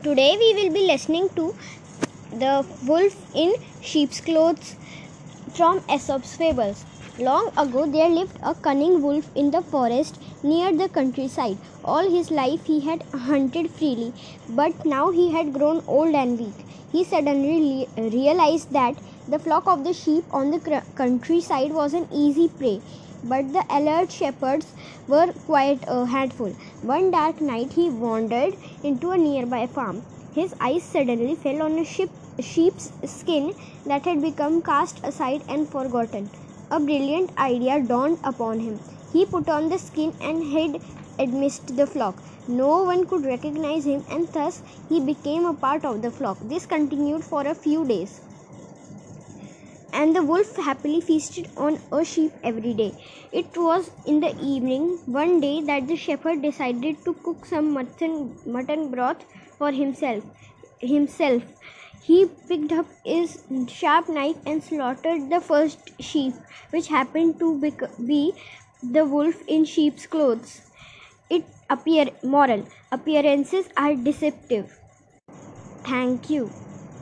Today we will be listening to The Wolf in Sheep's Clothes from Aesop's Fables. Long ago there lived a cunning wolf in the forest near the countryside. All his life he had hunted freely, but now he had grown old and weak. He suddenly realized that the flock of the sheep on the countryside was an easy prey but the alert shepherds were quite a handful. One dark night he wandered into a nearby farm. His eyes suddenly fell on a sheep, sheep's skin that had become cast aside and forgotten. A brilliant idea dawned upon him. He put on the skin and hid amidst the flock. No one could recognize him, and thus he became a part of the flock. This continued for a few days and the wolf happily feasted on a sheep every day. It was in the evening one day that the shepherd decided to cook some mutton, mutton broth for himself. Himself, he picked up his sharp knife and slaughtered the first sheep, which happened to be the wolf in sheep's clothes. It appear moral appearances are deceptive. Thank you.